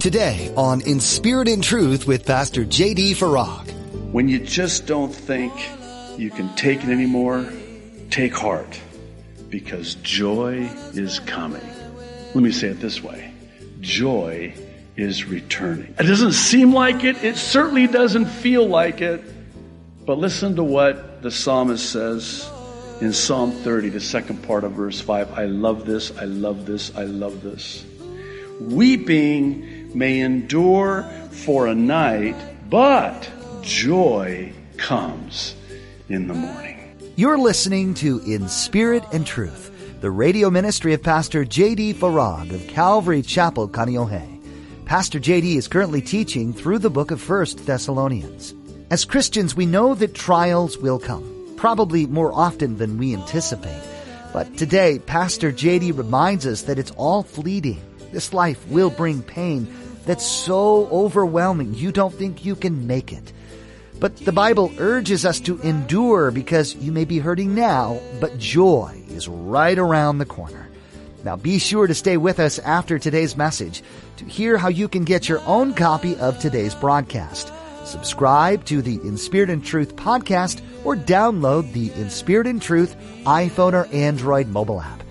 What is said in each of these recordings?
Today on In Spirit and Truth with Pastor J.D. Farag. When you just don't think you can take it anymore, take heart because joy is coming. Let me say it this way. Joy is returning. It doesn't seem like it. It certainly doesn't feel like it. But listen to what the psalmist says in Psalm 30, the second part of verse 5. I love this. I love this. I love this. Weeping may endure for a night, but joy comes in the morning. You're listening to In Spirit and Truth, the radio ministry of Pastor J.D. Farag of Calvary Chapel, Kaneohe. Pastor JD is currently teaching through the book of 1 Thessalonians. As Christians, we know that trials will come, probably more often than we anticipate. But today, Pastor JD reminds us that it's all fleeting. This life will bring pain that's so overwhelming you don't think you can make it. But the Bible urges us to endure because you may be hurting now, but joy is right around the corner. Now be sure to stay with us after today's message to hear how you can get your own copy of today's broadcast. Subscribe to the In Spirit and Truth podcast or download the In Spirit and Truth iPhone or Android mobile app.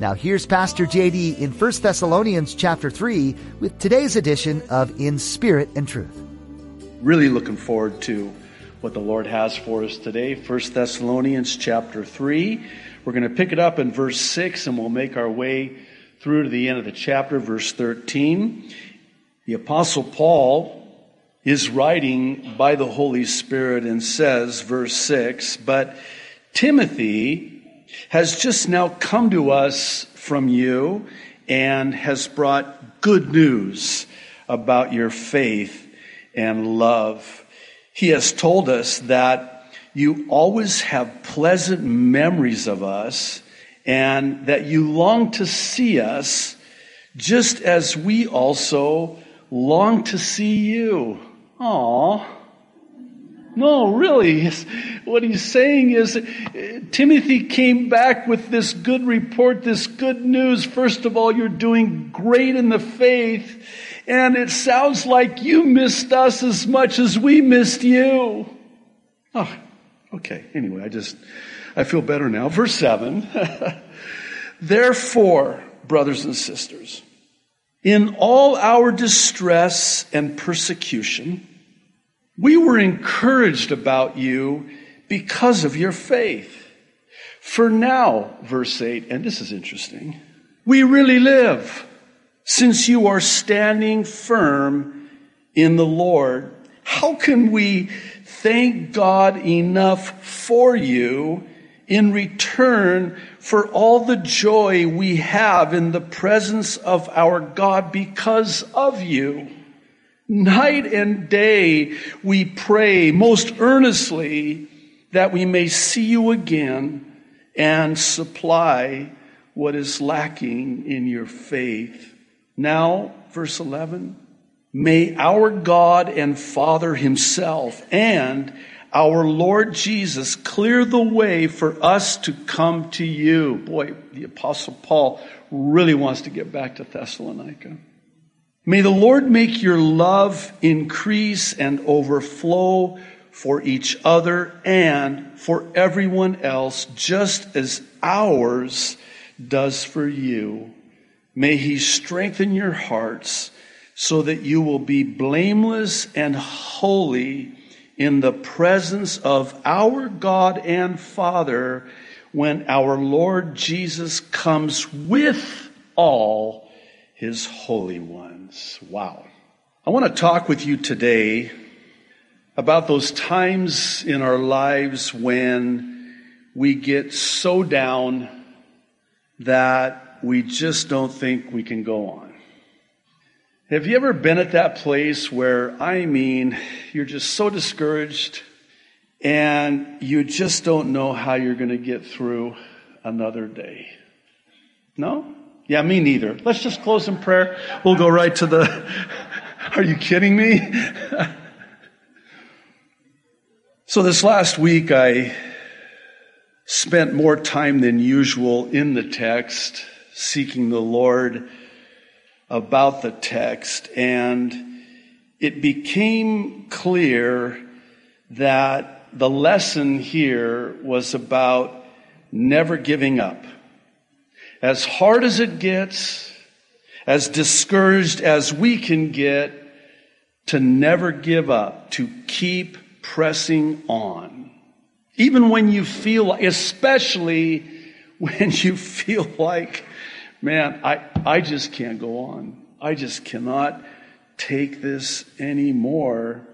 Now here's Pastor JD in 1 Thessalonians chapter 3 with today's edition of In Spirit and Truth. Really looking forward to what the Lord has for us today. 1 Thessalonians chapter 3. We're going to pick it up in verse 6 and we'll make our way through to the end of the chapter, verse 13. The Apostle Paul is writing by the Holy Spirit and says, verse 6, but Timothy has just now come to us from you and has brought good news about your faith and love. He has told us that you always have pleasant memories of us and that you long to see us just as we also long to see you. Aw. No, really. What he's saying is uh, Timothy came back with this good report, this good news. First of all, you're doing great in the faith. And it sounds like you missed us as much as we missed you. Oh, Okay, anyway, I just, I feel better now. Verse 7. Therefore, brothers and sisters, in all our distress and persecution, we were encouraged about you because of your faith. For now, verse 8, and this is interesting, we really live since you are standing firm in the Lord. How can we thank God enough for you in return for all the joy we have in the presence of our God because of you. Night and day we pray most earnestly that we may see you again and supply what is lacking in your faith. Now, verse 11. May our God and Father Himself and our Lord Jesus clear the way for us to come to you. Boy, the Apostle Paul really wants to get back to Thessalonica. May the Lord make your love increase and overflow for each other and for everyone else, just as ours does for you. May He strengthen your hearts so that you will be blameless and holy in the presence of our God and Father when our Lord Jesus comes with all his holy ones. Wow. I want to talk with you today about those times in our lives when we get so down that we just don't think we can go on. Have you ever been at that place where, I mean, you're just so discouraged and you just don't know how you're going to get through another day? No? Yeah, me neither. Let's just close in prayer. We'll go right to the. Are you kidding me? so, this last week, I spent more time than usual in the text, seeking the Lord about the text, and it became clear that the lesson here was about never giving up. As hard as it gets, as discouraged as we can get, to never give up, to keep pressing on. Even when you feel, especially when you feel like, man, I, I just can't go on. I just cannot take this anymore.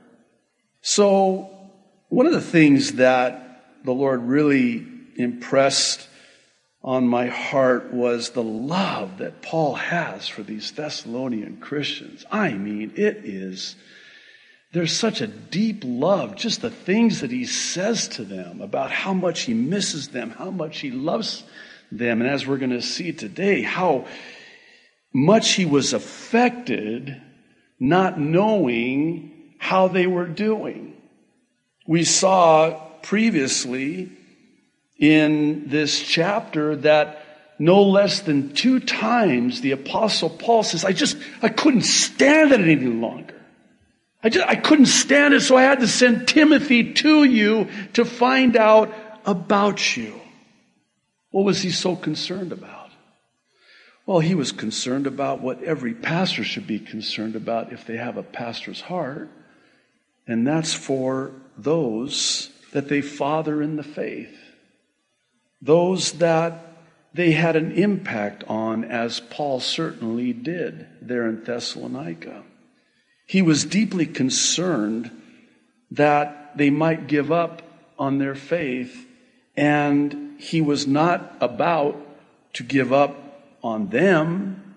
So, one of the things that the Lord really impressed on my heart was the love that Paul has for these Thessalonian Christians. I mean, it is, there's such a deep love, just the things that he says to them about how much he misses them, how much he loves them. And as we're going to see today, how much he was affected not knowing how they were doing. We saw previously in this chapter that no less than two times the apostle Paul says, I just, I couldn't stand it any longer. I just, I couldn't stand it, so I had to send Timothy to you to find out about you. What was he so concerned about? Well, he was concerned about what every pastor should be concerned about if they have a pastor's heart, and that's for those that they father in the faith those that they had an impact on, as Paul certainly did there in Thessalonica. He was deeply concerned that they might give up on their faith, and he was not about to give up on them.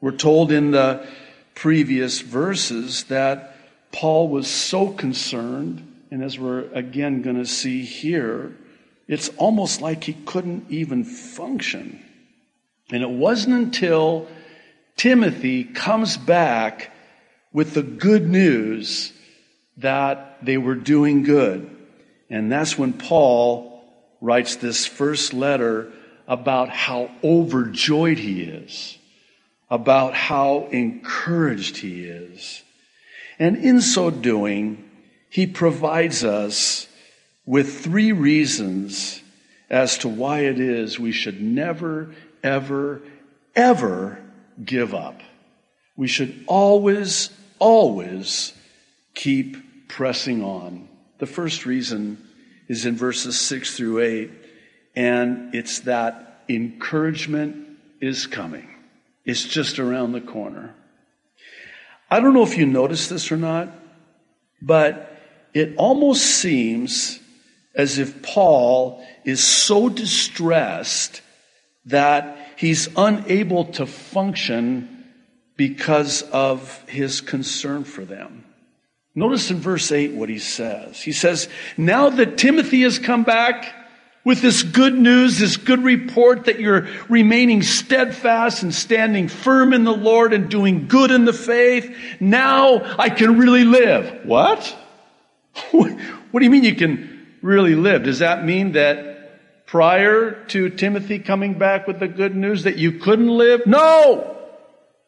We're told in the previous verses that Paul was so concerned, and as we're again going to see here, it's almost like he couldn't even function. And it wasn't until Timothy comes back with the good news that they were doing good. And that's when Paul writes this first letter about how overjoyed he is, about how encouraged he is. And in so doing, he provides us with three reasons as to why it is we should never, ever, ever give up. We should always, always keep pressing on. The first reason is in verses six through eight, and it's that encouragement is coming. It's just around the corner. I don't know if you noticed this or not, but it almost seems as if Paul is so distressed that he's unable to function because of his concern for them. Notice in verse 8 what he says. He says, Now that Timothy has come back with this good news, this good report that you're remaining steadfast and standing firm in the Lord and doing good in the faith, now I can really live. What? What do you mean you can really lived. Does that mean that prior to Timothy coming back with the good news that you couldn't live? No!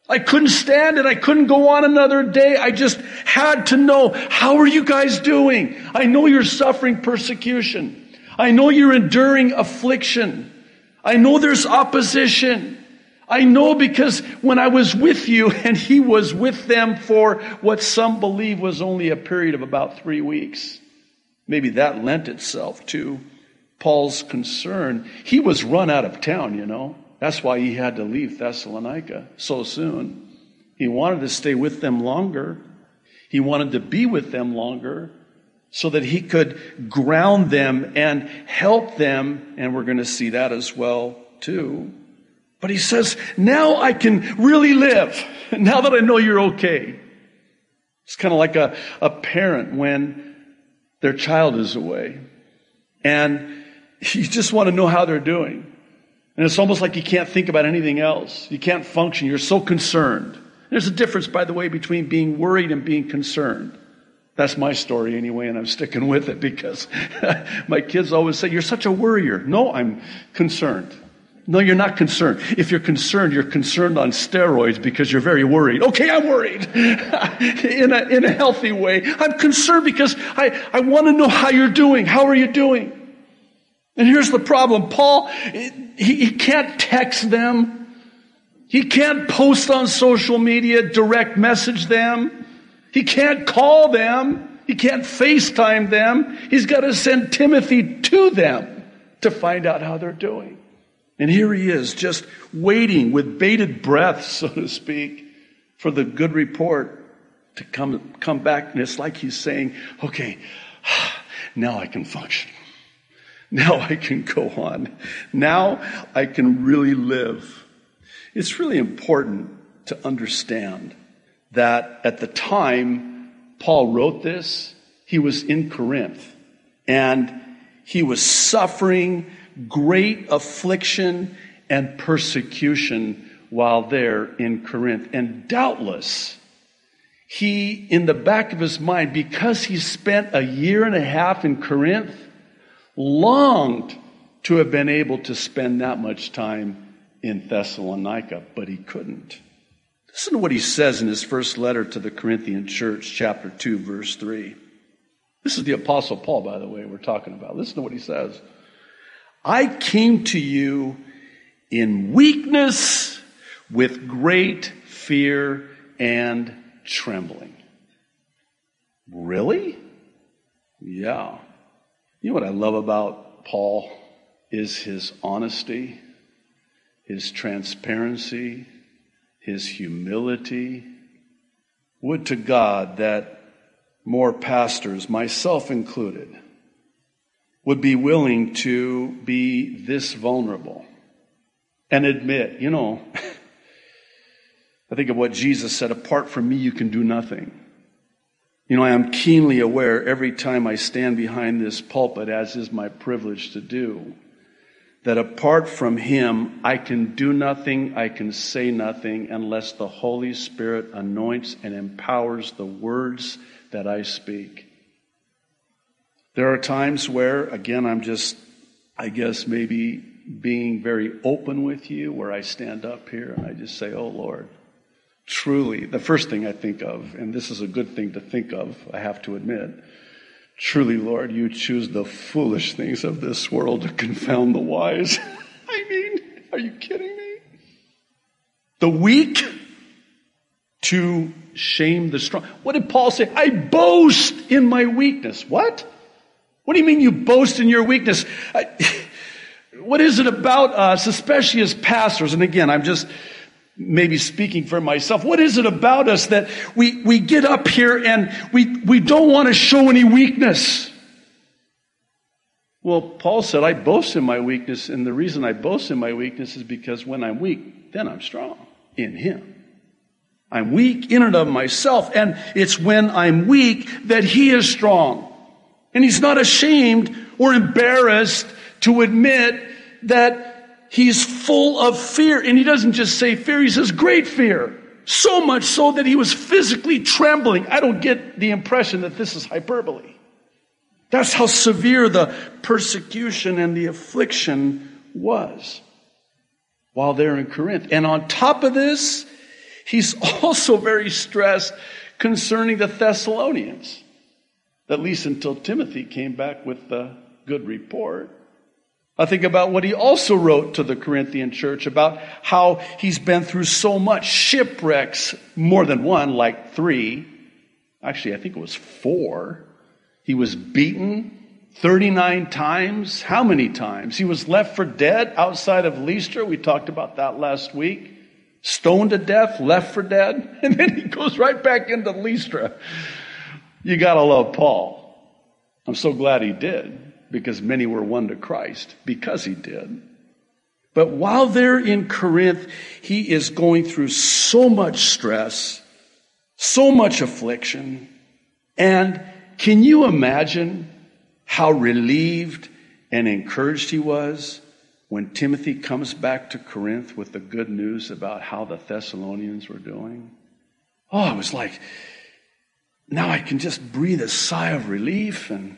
I couldn't stand it. I couldn't go on another day. I just had to know, how are you guys doing? I know you're suffering persecution. I know you're enduring affliction. I know there's opposition. I know because when I was with you and he was with them for what some believe was only a period of about three weeks. Maybe that lent itself to Paul's concern. He was run out of town, you know. That's why he had to leave Thessalonica so soon. He wanted to stay with them longer. He wanted to be with them longer so that he could ground them and help them. And we're going to see that as well, too. But he says, now I can really live. Now that I know you're okay. It's kind of like a, a parent when their child is away. And you just want to know how they're doing. And it's almost like you can't think about anything else. You can't function. You're so concerned. There's a difference, by the way, between being worried and being concerned. That's my story anyway, and I'm sticking with it because my kids always say, You're such a worrier. No, I'm concerned. No, you're not concerned. If you're concerned, you're concerned on steroids because you're very worried. Okay, I'm worried in, a, in a healthy way. I'm concerned because I, I want to know how you're doing. How are you doing? And here's the problem. Paul, he, he can't text them. He can't post on social media, direct message them. He can't call them. He can't FaceTime them. He's got to send Timothy to them to find out how they're doing. And here he is, just waiting with bated breath, so to speak, for the good report to come, come back. And it's like he's saying, okay, now I can function. Now I can go on. Now I can really live. It's really important to understand that at the time Paul wrote this, he was in Corinth and he was suffering great affliction and persecution while there in Corinth. And doubtless, he, in the back of his mind, because he spent a year and a half in Corinth, longed to have been able to spend that much time in Thessalonica, but he couldn't. Listen to what he says in his first letter to the Corinthian church, chapter 2, verse 3. This is the Apostle Paul, by the way, we're talking about. Listen to what he says. I came to you in weakness with great fear and trembling. Really? Yeah. You know what I love about Paul is his honesty, his transparency, his humility. Would to God that more pastors, myself included, would be willing to be this vulnerable and admit, you know, I think of what Jesus said apart from me, you can do nothing. You know, I am keenly aware every time I stand behind this pulpit, as is my privilege to do, that apart from Him, I can do nothing, I can say nothing unless the Holy Spirit anoints and empowers the words that I speak. There are times where, again, I'm just, I guess, maybe being very open with you, where I stand up here and I just say, Oh Lord, truly, the first thing I think of, and this is a good thing to think of, I have to admit, truly, Lord, you choose the foolish things of this world to confound the wise. I mean, are you kidding me? The weak to shame the strong. What did Paul say? I boast in my weakness. What? What do you mean you boast in your weakness? What is it about us, especially as pastors? And again, I'm just maybe speaking for myself. What is it about us that we, we get up here and we, we don't want to show any weakness? Well, Paul said, I boast in my weakness, and the reason I boast in my weakness is because when I'm weak, then I'm strong in Him. I'm weak in and of myself, and it's when I'm weak that He is strong. And he's not ashamed or embarrassed to admit that he's full of fear. And he doesn't just say fear, he says great fear. So much so that he was physically trembling. I don't get the impression that this is hyperbole. That's how severe the persecution and the affliction was while they're in Corinth. And on top of this, he's also very stressed concerning the Thessalonians at least until Timothy came back with the good report. I think about what he also wrote to the Corinthian church about how he's been through so much shipwrecks, more than one, like three. Actually, I think it was four. He was beaten 39 times. How many times? He was left for dead outside of Lystra. We talked about that last week. Stoned to death, left for dead. And then he goes right back into Lystra. You gotta love Paul. I'm so glad he did because many were won to Christ because he did. But while they're in Corinth, he is going through so much stress, so much affliction. And can you imagine how relieved and encouraged he was when Timothy comes back to Corinth with the good news about how the Thessalonians were doing? Oh, it was like, now I can just breathe a sigh of relief and,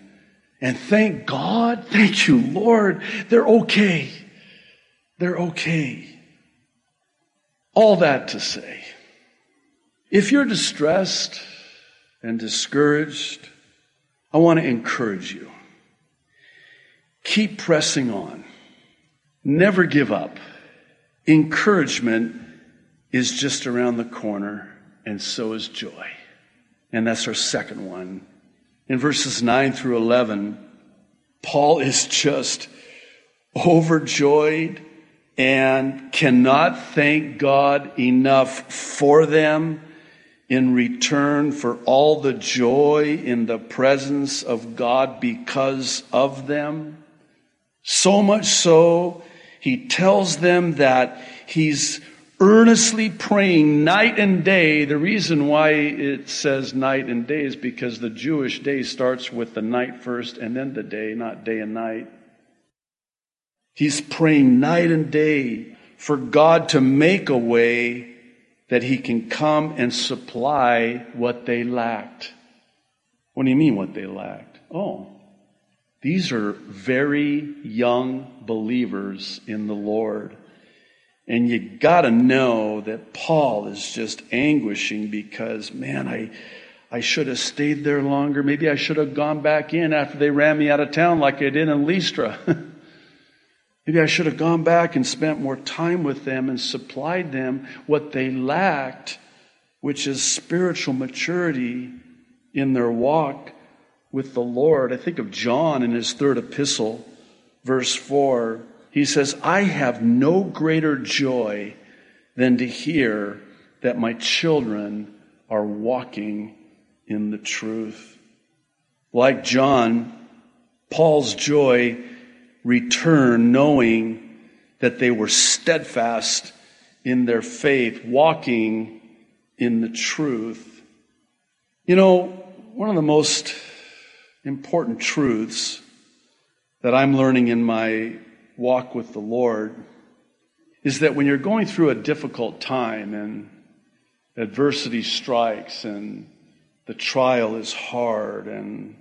and thank God. Thank you, Lord. They're okay. They're okay. All that to say, if you're distressed and discouraged, I want to encourage you. Keep pressing on. Never give up. Encouragement is just around the corner, and so is joy. And that's our second one. In verses 9 through 11, Paul is just overjoyed and cannot thank God enough for them in return for all the joy in the presence of God because of them. So much so, he tells them that he's earnestly praying night and day. The reason why it says night and day is because the Jewish day starts with the night first and then the day, not day and night. He's praying night and day for God to make a way that he can come and supply what they lacked. What do you mean what they lacked? Oh, these are very young believers in the Lord. And you got to know that Paul is just anguishing because, man, I, I should have stayed there longer. Maybe I should have gone back in after they ran me out of town like I did in Lystra. Maybe I should have gone back and spent more time with them and supplied them what they lacked, which is spiritual maturity in their walk with the Lord. I think of John in his third epistle, verse 4. He says, I have no greater joy than to hear that my children are walking in the truth. Like John, Paul's joy returned knowing that they were steadfast in their faith, walking in the truth. You know, one of the most important truths that I'm learning in my walk with the Lord is that when you're going through a difficult time and adversity strikes and the trial is hard and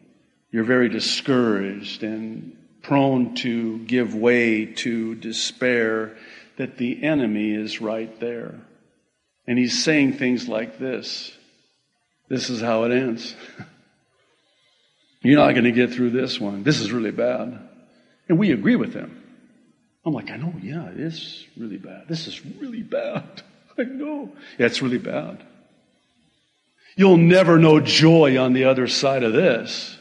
you're very discouraged and prone to give way to despair, that the enemy is right there. And he's saying things like this This is how it ends. You're not going to get through this one. This is really bad. And we agree with him. I'm like, I know, yeah, it is really bad. This is really bad. I know. Yeah, it's really bad. You'll never know joy on the other side of this.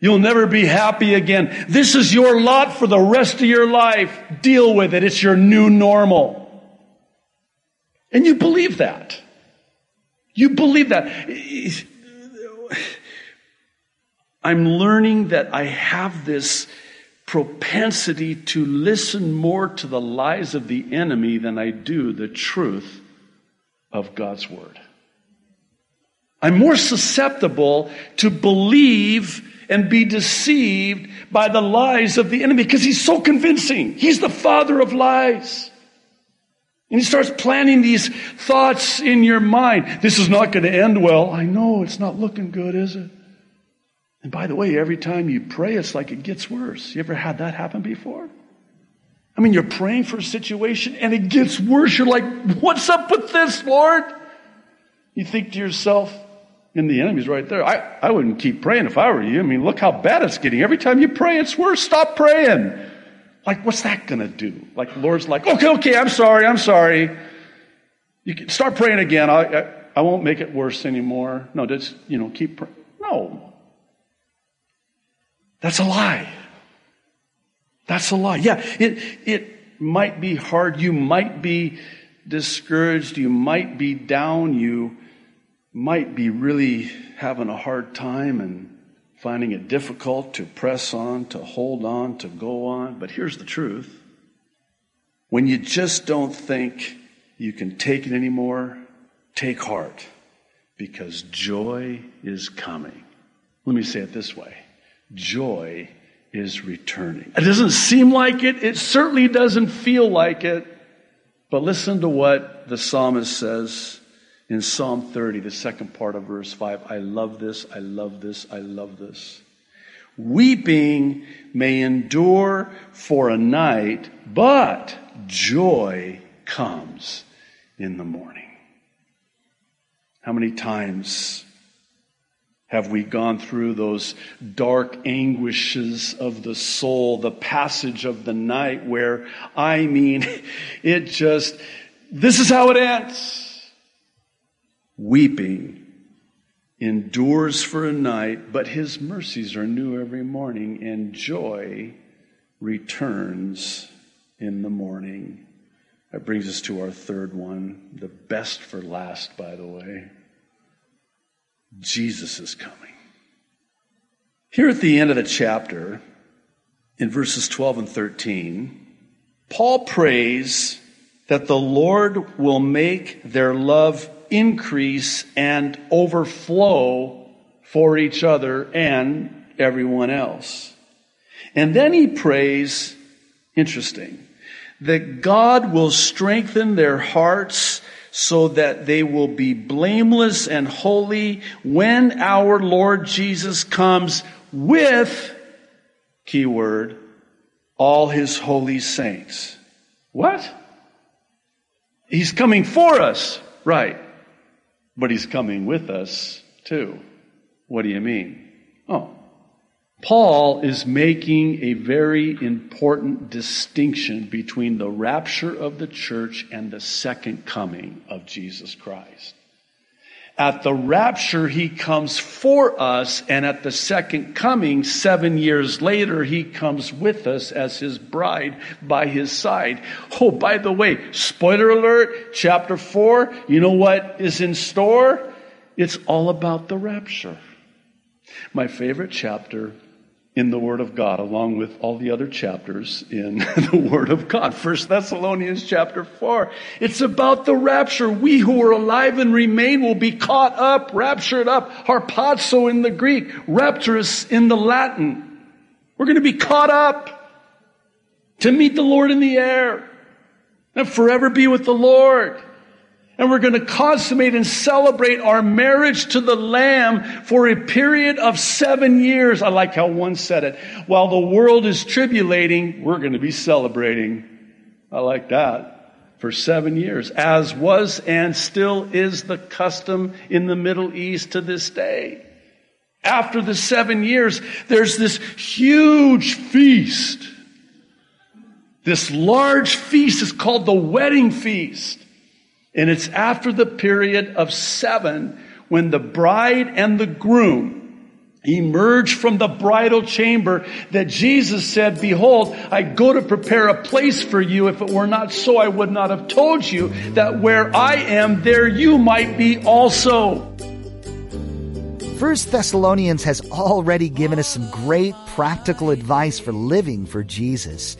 You'll never be happy again. This is your lot for the rest of your life. Deal with it. It's your new normal. And you believe that. You believe that. I'm learning that I have this propensity to listen more to the lies of the enemy than I do the truth of God's word. I'm more susceptible to believe and be deceived by the lies of the enemy because he's so convincing. He's the father of lies. And he starts planting these thoughts in your mind. This is not going to end well. I know it's not looking good, is it? And by the way, every time you pray, it's like it gets worse. You ever had that happen before? I mean, you're praying for a situation and it gets worse. You're like, what's up with this, Lord? You think to yourself, and the enemy's right there. I, I wouldn't keep praying if I were you. I mean, look how bad it's getting. Every time you pray, it's worse. Stop praying. Like, what's that going to do? Like, Lord's like, okay, okay, I'm sorry, I'm sorry. You can start praying again. I, I, I won't make it worse anymore. No, just, you know, keep praying. No. That's a lie. That's a lie. Yeah, it, it might be hard. You might be discouraged. You might be down. You might be really having a hard time and finding it difficult to press on, to hold on, to go on. But here's the truth when you just don't think you can take it anymore, take heart because joy is coming. Let me say it this way joy is returning. It doesn't seem like it, it certainly doesn't feel like it. But listen to what the psalmist says in Psalm 30, the second part of verse 5. I love this, I love this, I love this. Weeping may endure for a night, but joy comes in the morning. How many times have we gone through those dark anguishes of the soul, the passage of the night where, I mean, it just, this is how it ends. Weeping endures for a night, but his mercies are new every morning, and joy returns in the morning. That brings us to our third one, the best for last, by the way. Jesus is coming. Here at the end of the chapter, in verses 12 and 13, Paul prays that the Lord will make their love increase and overflow for each other and everyone else. And then he prays, interesting, that God will strengthen their hearts so that they will be blameless and holy when our Lord Jesus comes with, keyword, all his holy saints. What? He's coming for us, right. But he's coming with us too. What do you mean? Oh, Paul is making a very important distinction between the rapture of the church and the second coming of Jesus Christ. At the rapture, he comes for us, and at the second coming, seven years later, he comes with us as his bride by his side. Oh, by the way, spoiler alert, chapter four, you know what is in store? It's all about the rapture. My favorite chapter in the Word of God, along with all the other chapters in the Word of God. First Thessalonians chapter 4. It's about the rapture. We who are alive and remain will be caught up, raptured up, harpazo in the Greek, rapturous in the Latin. We're going to be caught up to meet the Lord in the air and forever be with the Lord. And we're going to consummate and celebrate our marriage to the Lamb for a period of seven years. I like how one said it. While the world is tribulating, we're going to be celebrating. I like that. For seven years, as was and still is the custom in the Middle East to this day. After the seven years, there's this huge feast. This large feast is called the wedding feast. And it's after the period of seven when the bride and the groom emerge from the bridal chamber that Jesus said, behold, I go to prepare a place for you. If it were not so, I would not have told you that where I am, there you might be also. First Thessalonians has already given us some great practical advice for living for Jesus.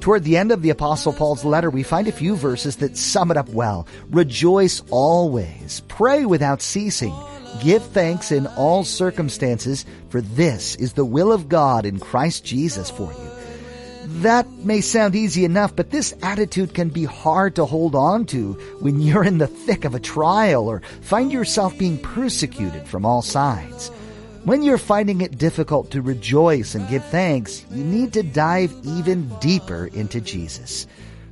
Toward the end of the Apostle Paul's letter, we find a few verses that sum it up well. Rejoice always. Pray without ceasing. Give thanks in all circumstances, for this is the will of God in Christ Jesus for you. That may sound easy enough, but this attitude can be hard to hold on to when you're in the thick of a trial or find yourself being persecuted from all sides. When you're finding it difficult to rejoice and give thanks, you need to dive even deeper into Jesus.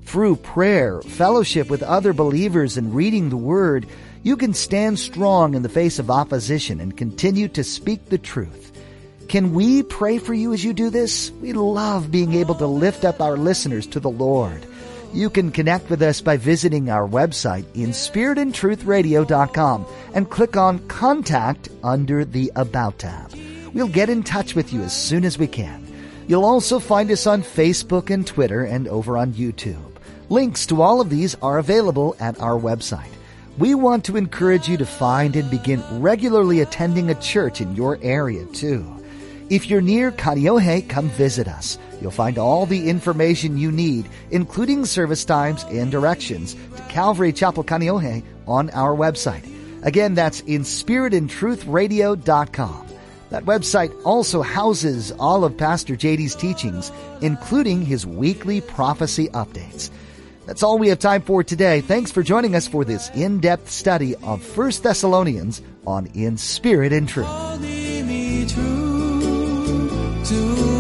Through prayer, fellowship with other believers, and reading the Word, you can stand strong in the face of opposition and continue to speak the truth. Can we pray for you as you do this? We love being able to lift up our listeners to the Lord. You can connect with us by visiting our website in spiritandtruthradio.com and click on Contact under the About tab. We'll get in touch with you as soon as we can. You'll also find us on Facebook and Twitter and over on YouTube. Links to all of these are available at our website. We want to encourage you to find and begin regularly attending a church in your area too. If you're near Kaneohe, come visit us. You'll find all the information you need, including service times and directions to Calvary Chapel Kaneohe on our website. Again, that's in spiritandtruthradio.com. That website also houses all of Pastor JD's teachings, including his weekly prophecy updates. That's all we have time for today. Thanks for joining us for this in-depth study of 1 Thessalonians on In Spirit and Truth. To